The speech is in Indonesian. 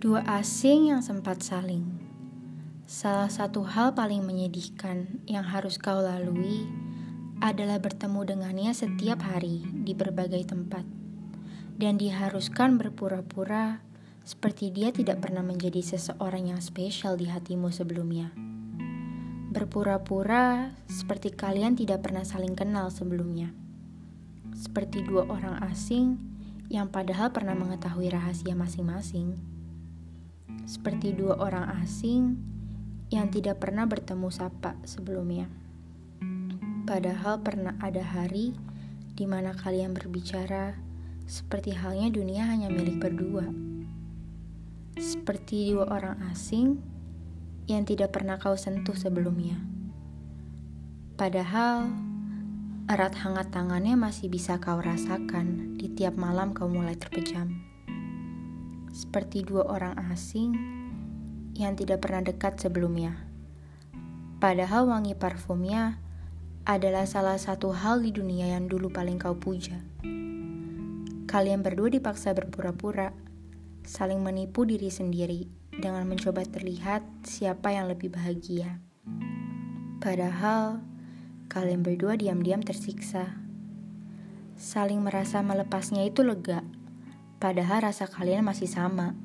Dua asing yang sempat saling. Salah satu hal paling menyedihkan yang harus kau lalui adalah bertemu dengannya setiap hari di berbagai tempat, dan diharuskan berpura-pura seperti dia tidak pernah menjadi seseorang yang spesial di hatimu sebelumnya. Berpura-pura seperti kalian tidak pernah saling kenal sebelumnya, seperti dua orang asing yang padahal pernah mengetahui rahasia masing-masing seperti dua orang asing yang tidak pernah bertemu sapa sebelumnya. Padahal pernah ada hari di mana kalian berbicara seperti halnya dunia hanya milik berdua. Seperti dua orang asing yang tidak pernah kau sentuh sebelumnya. Padahal erat hangat tangannya masih bisa kau rasakan di tiap malam kau mulai terpejam seperti dua orang asing yang tidak pernah dekat sebelumnya. Padahal wangi parfumnya adalah salah satu hal di dunia yang dulu paling kau puja. Kalian berdua dipaksa berpura-pura, saling menipu diri sendiri dengan mencoba terlihat siapa yang lebih bahagia. Padahal kalian berdua diam-diam tersiksa. Saling merasa melepasnya itu lega Padahal rasa kalian masih sama.